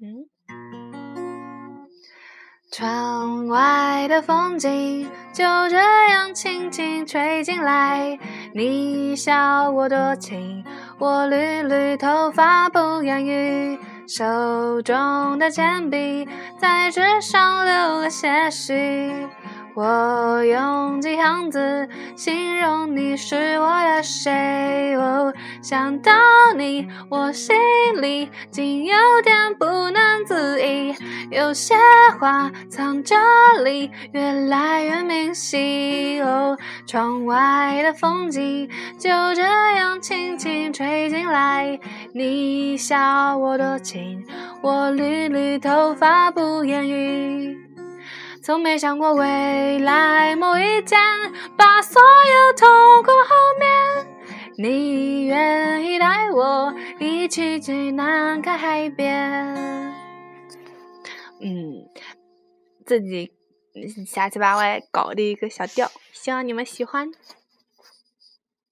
嗯。窗外的风景就这样轻轻吹进来，你笑我多情，我缕缕头发不言语，手中的铅笔在纸上留了些许。我用几行字形容你是我的谁？想到你，我心里竟有点不能自已。有些话藏这里，越来越明晰。哦，窗外的风景就这样轻轻吹进来，你笑我多情，我缕缕头发不言语。从没想过未来某一天，把所有痛苦后面，你带我一起去南开海边？嗯，自己瞎七八歪搞的一个小调，希望你们喜欢。